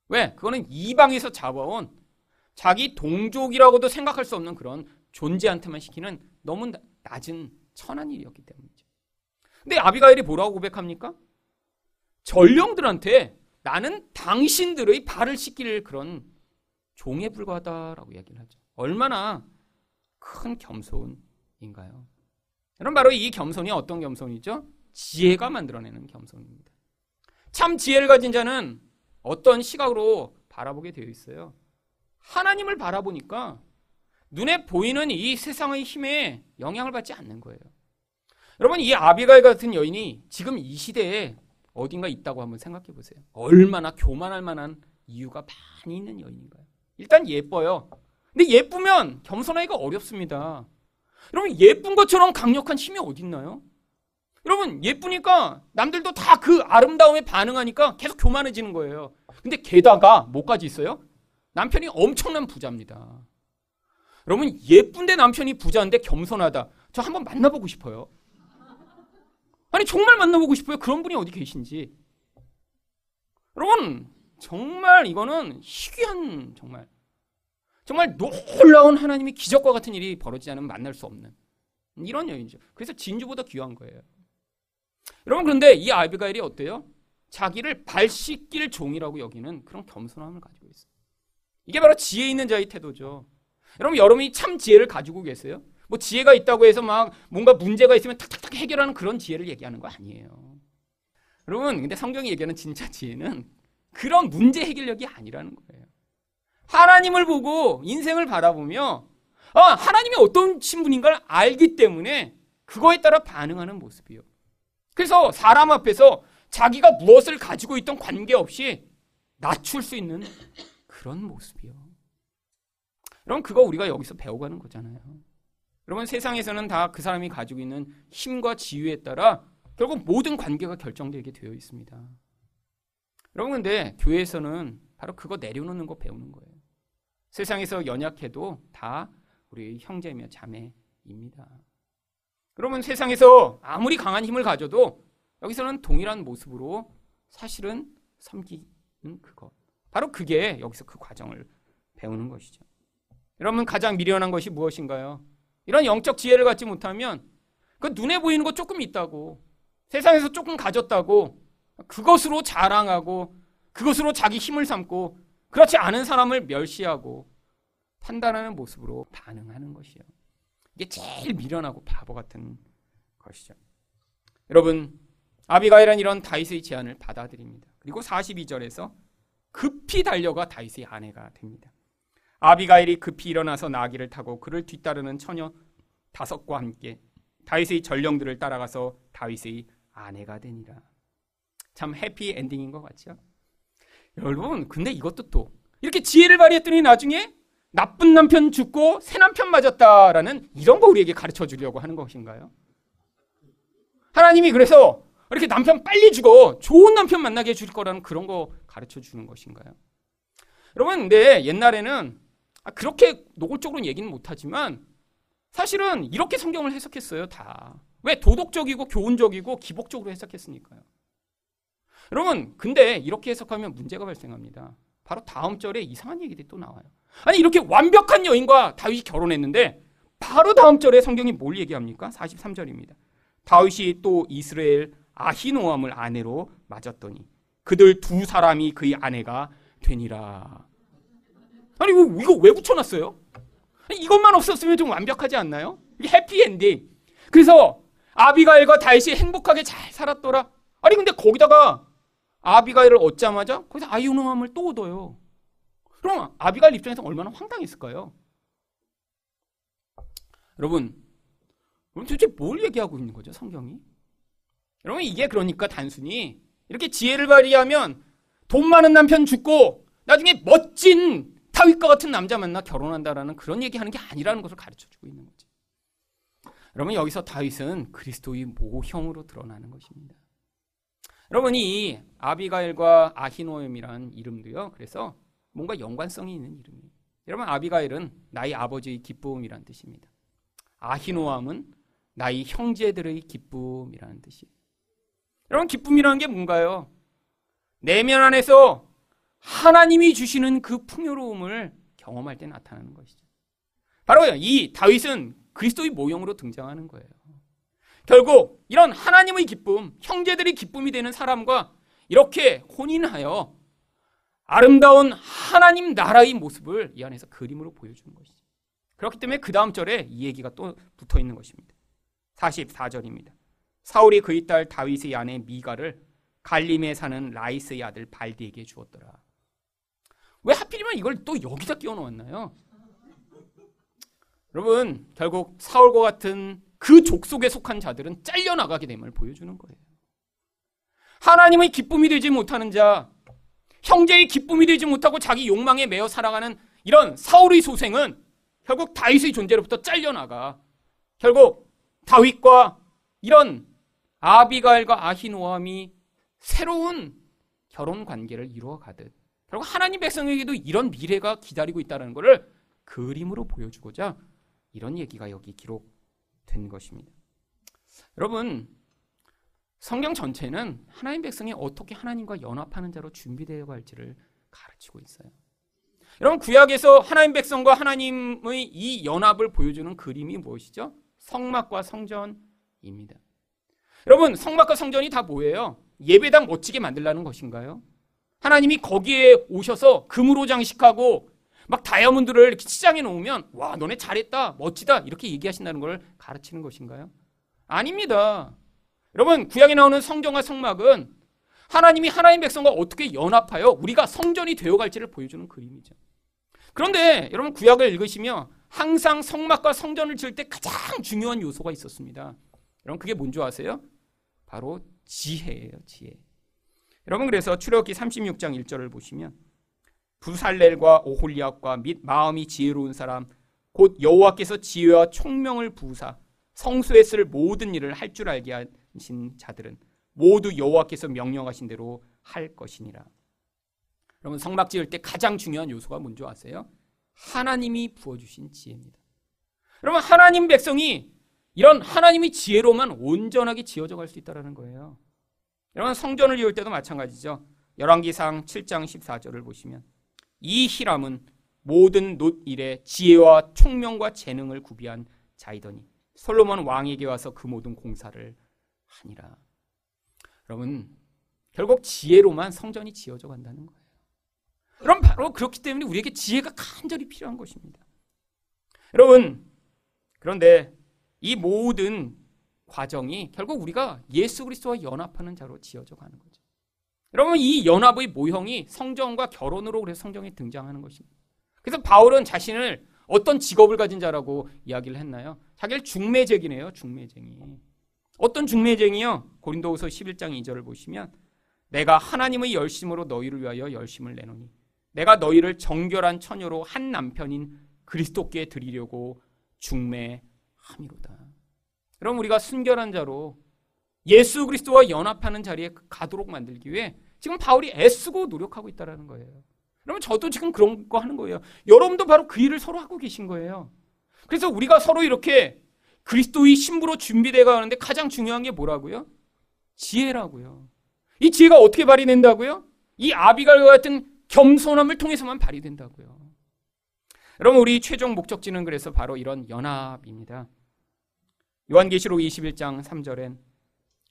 왜? 그거는 이방에서 잡아온 자기 동족이라고도 생각할 수 없는 그런 존재한테만 시키는 너무 낮은 천한 일이었기 때문이죠. 근데 아비가일이 뭐라고 고백합니까? 전령들한테 나는 당신들의 발을 씻길 그런 종에 불과하다라고 이야기를 하죠. 얼마나 큰 겸손인가요? 여러분 바로 이 겸손이 어떤 겸손이죠? 지혜가 만들어내는 겸손입니다. 참 지혜를 가진 자는 어떤 시각으로 바라보게 되어 있어요. 하나님을 바라보니까 눈에 보이는 이 세상의 힘에 영향을 받지 않는 거예요. 여러분 이 아비가일 같은 여인이 지금 이 시대에 어딘가 있다고 한번 생각해 보세요. 얼마나 교만할 만한 이유가 많이 있는 여인인가요? 일단 예뻐요. 근데 예쁘면 겸손하기가 어렵습니다. 여러분 예쁜 것처럼 강력한 힘이 어디 있나요? 여러분 예쁘니까 남들도 다 그 아름다움에 반응하니까 계속 교만해지는 거예요. 근데 게다가 뭐까지 있어요? 남편이 엄청난 부자입니다. 여러분 예쁜데 남편이 부자인데 겸손하다. 저 한번 만나보고 싶어요. 아니 정말 만나보고 싶어요. 그런 분이 어디 계신지. 여러분 정말 이거는 희귀한 정말 정말 놀라운 하나님의 기적과 같은 일이 벌어지지 않으면 만날 수 없는 이런 여인이죠. 그래서 진주보다 귀한 거예요. 여러분 그런데 이 아비가일이 어때요? 자기를 발 씻길 종이라고 여기는 그런 겸손함을 가지고 있어요. 이게 바로 지혜 있는 자의 태도죠. 여러분 여러분이 참 지혜를 가지고 계세요? 뭐 지혜가 있다고 해서 막 뭔가 문제가 있으면 탁탁탁 해결하는 그런 지혜를 얘기하는 거 아니에요. 여러분 근데 성경이 얘기하는 진짜 지혜는 그런 문제 해결력이 아니라는 거예요. 하나님을 보고 인생을 바라보며 아, 하나님이 어떤 신분인가를 알기 때문에 그거에 따라 반응하는 모습이요. 그래서 사람 앞에서 자기가 무엇을 가지고 있던 관계없이 낮출 수 있는 그런 모습이요. 여러분 그거 우리가 여기서 배워가는 거잖아요. 여러분 세상에서는 다 그 사람이 가지고 있는 힘과 지위에 따라 결국 모든 관계가 결정되게 되어 있습니다. 여러분 근데 교회에서는 바로 그거 내려놓는 거 배우는 거예요. 세상에서 연약해도 다 우리 형제며 자매입니다. 그러면 세상에서 아무리 강한 힘을 가져도 여기서는 동일한 모습으로 사실은 섬기는 그것. 바로 그게 여기서 그 과정을 배우는 것이죠. 여러분 가장 미련한 것이 무엇인가요? 이런 영적 지혜를 갖지 못하면 그 눈에 보이는 것 조금 있다고 세상에서 조금 가졌다고 그것으로 자랑하고 그것으로 자기 힘을 삼고 그렇지 않은 사람을 멸시하고 판단하는 모습으로 반응하는 것이요. 이게 제일 미련하고 바보 같은 것이죠. 여러분 아비가일은 이런 다윗의 제안을 받아들입니다. 그리고 42절에서 급히 달려가 다윗의 아내가 됩니다. 아비가일이 급히 일어나서 나귀를 타고 그를 뒤따르는 처녀 다섯과 함께 다윗의 전령들을 따라가서 다윗의 아내가 되니라. 참 해피 엔딩인 것 같죠? 여러분, 근데 이것도 또 이렇게 지혜를 발휘했더니 나중에 나쁜 남편 죽고 새 남편 맞았다라는 이런 거 우리에게 가르쳐 주려고 하는 것인가요? 하나님이 그래서 이렇게 남편 빨리 죽어 좋은 남편 만나게 해줄 거라는 그런 거 가르쳐 주는 것인가요? 여러분, 근데 옛날에는 아, 그렇게 노골적으로 얘기는 못하지만 사실은 이렇게 성경을 해석했어요, 다. 왜 도덕적이고 교훈적이고 기복적으로 해석했으니까요. 여러분, 근데 이렇게 해석하면 문제가 발생합니다. 바로 다음 절에 이상한 얘기들이 또 나와요. 아니, 이렇게 완벽한 여인과 다윗이 결혼했는데 바로 다음 절에 성경이 뭘 얘기합니까? 43절입니다. 다윗이 또 이스라엘 아히노함을 아내로 맞았더니 그들 두 사람이 그의 아내가 되니라. 아니, 이거 왜 붙여놨어요? 이것만 없었으면 좀 완벽하지 않나요? 이게 해피엔딩. 그래서 아비가일과 다윗이 행복하게 잘 살았더라. 아니 근데 거기다가 아비가일을 얻자마자 거기서 아이오노함을 또 얻어요. 그럼 아비가일 입장에서 얼마나 황당했을까요? 여러분, 도대체 뭘 얘기하고 있는 거죠, 성경이? 여러분 이게 그러니까 단순히 이렇게 지혜를 발휘하면 돈 많은 남편 죽고 나중에 멋진 다윗과 같은 남자 만나 결혼한다라는 그런 얘기하는 게 아니라는 것을 가르쳐 주고 있는 거죠. 여러분 여기서 다윗은 그리스도의 모형으로 드러나는 것입니다. 여러분 이 아비가일과 아히노엠이라는 이름도요. 그래서 뭔가 연관성이 있는 이름이에요. 여러분 아비가일은 나의 아버지의 기쁨이라는 뜻입니다. 아히노암은 나의 형제들의 기쁨이라는 뜻이에요. 여러분 기쁨이라는 게 뭔가요? 내면 안에서 하나님이 주시는 그 풍요로움을 경험할 때 나타나는 것이죠. 바로 이 다윗은 그리스도의 모형으로 등장하는 거예요. 결국 이런 하나님의 기쁨, 형제들의 기쁨이 되는 사람과 이렇게 혼인하여 아름다운 하나님 나라의 모습을 이 안에서 그림으로 보여주는 것이죠. 그렇기 때문에 그 다음 절에 이 얘기가 또 붙어 있는 것입니다. 44절입니다. 사울이 그의 딸 다윗의 아내 미가를 갈림에 사는 라이스의 아들 발디에게 주었더라. 왜 하필이면 이걸 또 여기다 끼워 넣었나요? 여러분, 결국 사울과 같은 그 족속에 속한 자들은 잘려나가게 됨을 보여주는 거예요. 하나님의 기쁨이 되지 못하는 자, 형제의 기쁨이 되지 못하고 자기 욕망에 매여 살아가는 이런 사울의 소생은 결국 다윗의 존재로부터 잘려나가 결국 다윗과 이런 아비가일과 아히노함이 새로운 결혼 관계를 이루어 가듯 결국 하나님 백성에게도 이런 미래가 기다리고 있다는 것을 그림으로 보여주고자 이런 얘기가 여기 기록 된 것입니다. 여러분, 성경 전체는 하나님 백성이 어떻게 하나님과 연합하는 자로 준비되어 갈지를 가르치고 있어요. 여러분 구약에서 하나님 백성과 하나님의 이 연합을 보여주는 그림이 무엇이죠? 성막과 성전입니다. 여러분 성막과 성전이 다 뭐예요? 예배당 멋지게 만들라는 것인가요? 하나님이 거기에 오셔서 금으로 장식하고 막 다이아몬드를 이렇게 치장해 놓으면 와 너네 잘했다 멋지다 이렇게 얘기하신다는 걸 가르치는 것인가요? 아닙니다. 여러분 구약에 나오는 성전과 성막은 하나님이 하나님 백성과 어떻게 연합하여 우리가 성전이 되어갈지를 보여주는 그림이죠. 그런데 여러분 구약을 읽으시며 항상 성막과 성전을 지을 때 가장 중요한 요소가 있었습니다. 여러분 그게 뭔지 아세요? 바로 지혜예요, 지혜. 여러분 그래서 출애굽기 36장 1절을 보시면 부살렐과 오홀리압과 및 마음이 지혜로운 사람 곧 여호와께서 지혜와 총명을 부사 성소에 쓸 모든 일을 할 줄 알게 하신 자들은 모두 여호와께서 명령하신 대로 할 것이니라. 여러분 성막 지을 때 가장 중요한 요소가 뭔지 아세요? 하나님이 부어주신 지혜입니다. 여러분 하나님 백성이 이런 하나님의 지혜로만 온전하게 지어져 갈 수 있다는 거예요. 여러분 성전을 이을 때도 마찬가지죠. 열왕기상 7장 14절을 보시면 이 히람은 모든 놋 일에 지혜와 총명과 재능을 구비한 자이더니 솔로몬 왕에게 와서 그 모든 공사를 하니라. 여러분 결국 지혜로만 성전이 지어져 간다는 거예요. 그럼 바로 그렇기 때문에 우리에게 지혜가 간절히 필요한 것입니다. 여러분 그런데 이 모든 과정이 결국 우리가 예수 그리스도와 연합하는 자로 지어져 가는 거죠. 여러분 이 연합의 모형이 성전과 결혼으로 그래서 성경에 등장하는 것입니다. 그래서 바울은 자신을 어떤 직업을 가진 자라고 이야기를 했나요? 자기를 중매쟁이네요. 중매쟁이. 어떤 중매쟁이요? 고린도후서 11장 2절을 보시면 내가 하나님의 열심으로 너희를 위하여 열심을 내노니 내가 너희를 정결한 처녀로 한 남편인 그리스도께 드리려고 중매함이로다. 그럼 우리가 순결한 자로 예수 그리스도와 연합하는 자리에 가도록 만들기 위해 지금 바울이 애쓰고 노력하고 있다는 거예요. 그러면 저도 지금 그런 거 하는 거예요. 여러분도 바로 그 일을 서로 하고 계신 거예요. 그래서 우리가 서로 이렇게 그리스도의 신부로 준비되어 가는데 가장 중요한 게 뭐라고요? 지혜라고요. 이 지혜가 어떻게 발휘된다고요? 이 아비갈과 같은 겸손함을 통해서만 발휘된다고요. 여러분 우리 최종 목적지는 그래서 바로 이런 연합입니다. 요한계시록 21장 3절엔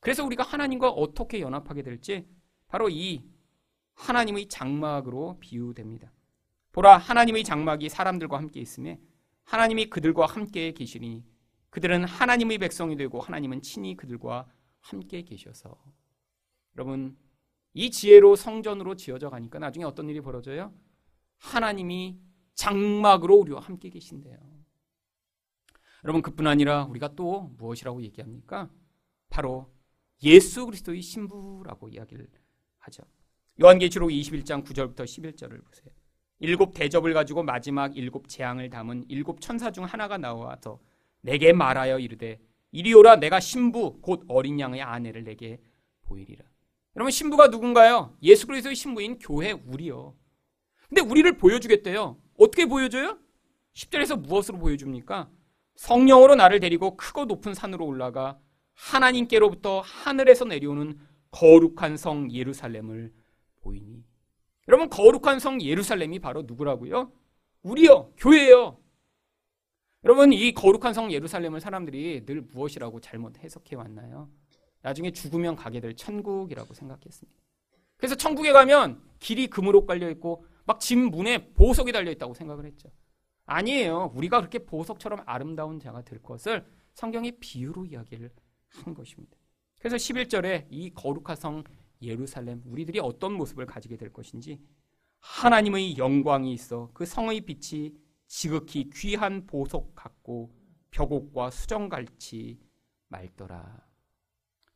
그래서 우리가 하나님과 어떻게 연합하게 될지 바로 이 하나님의 장막으로 비유됩니다. 보라 하나님의 장막이 사람들과 함께 있음에 하나님이 그들과 함께 계시니 그들은 하나님의 백성이 되고 하나님은 친히 그들과 함께 계셔서 여러분 이 지혜로 성전으로 지어져 가니까 나중에 어떤 일이 벌어져요? 하나님이 장막으로 우리와 함께 계신대요. 여러분 그뿐 아니라 우리가 또 무엇이라고 얘기합니까? 바로 예수 그리스도의 신부라고 이야기를 하죠. 요한계시록 21장 9절부터 11절을 보세요. 일곱 대접을 가지고 마지막 일곱 재앙을 담은 일곱 천사 중 하나가 나와서 내게 말하여 이르되 이리 오라 내가 신부 곧 어린 양의 아내를 내게 보이리라. 여러분 신부가 누군가요? 예수 그리스도의 신부인 교회 우리요. 근데 우리를 보여주겠대요. 어떻게 보여줘요? 10절에서 무엇으로 보여줍니까? 성령으로 나를 데리고 크고 높은 산으로 올라가 하나님께로부터 하늘에서 내려오는 거룩한 성 예루살렘을 보이니. 여러분, 거룩한 성 예루살렘이 바로 누구라고요? 우리요, 교회요. 여러분, 이 거룩한 성 예루살렘을 사람들이 늘 무엇이라고 잘못 해석해 왔나요? 나중에 죽으면 가게 될 천국이라고 생각했습니다. 그래서 천국에 가면 길이 금으로 깔려 있고 막 집 문에 보석이 달려 있다고 생각을 했죠. 아니에요. 우리가 그렇게 보석처럼 아름다운 자가 될 것을 성경이 비유로 이야기를 한 것입니다. 그래서 11절에 이 거룩한 성 예루살렘 우리들이 어떤 모습을 가지게 될 것인지 하나님의 영광이 있어 그 성의 빛이 지극히 귀한 보석 같고 벽옥과 수정같이 맑더라.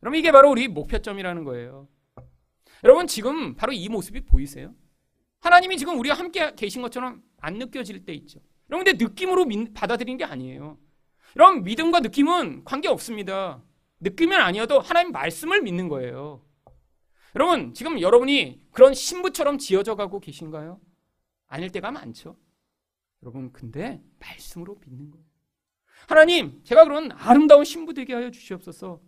그럼 이게 바로 우리 목표점이라는 거예요. 여러분 지금 바로 이 모습이 보이세요? 하나님이 지금 우리와 함께 계신 것처럼 안 느껴질 때 있죠. 여러분 근데 느낌으로 받아들이는 게 아니에요. 여러분 믿음과 느낌은 관계 없습니다. 느낌은 아니어도 하나님 말씀을 믿는 거예요. 여러분 지금 여러분이 그런 신부처럼 지어져 가고 계신가요? 아닐 때가 많죠. 여러분 근데 말씀으로 믿는 거예요. 하나님 제가 그런 아름다운 신부 되게 하여 주시옵소서.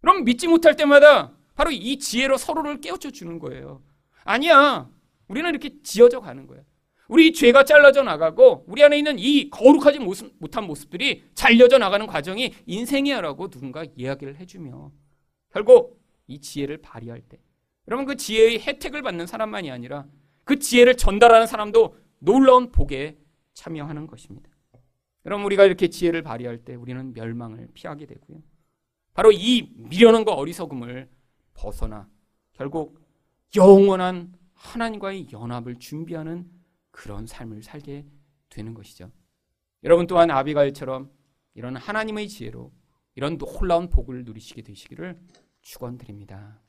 그럼 믿지 못할 때마다 바로 이 지혜로 서로를 깨우쳐 주는 거예요. 아니야. 우리는 이렇게 지어져 가는 거야. 우리 죄가 잘라져 나가고 우리 안에 있는 이 거룩하지 못한 모습들이 잘려져 나가는 과정이 인생이야라고 누군가 이야기를 해주며 결국 이 지혜를 발휘할 때 여러분 그 지혜의 혜택을 받는 사람만이 아니라 그 지혜를 전달하는 사람도 놀라운 복에 참여하는 것입니다. 여러분 우리가 이렇게 지혜를 발휘할 때 우리는 멸망을 피하게 되고요. 바로 이 미련함과 어리석음을 벗어나 결국 영원한 하나님과의 연합을 준비하는 그런 삶을 살게 되는 것이죠. 여러분 또한 아비가일처럼 이런 하나님의 지혜로 이런 놀라운 복을 누리시게 되시기를 축원드립니다.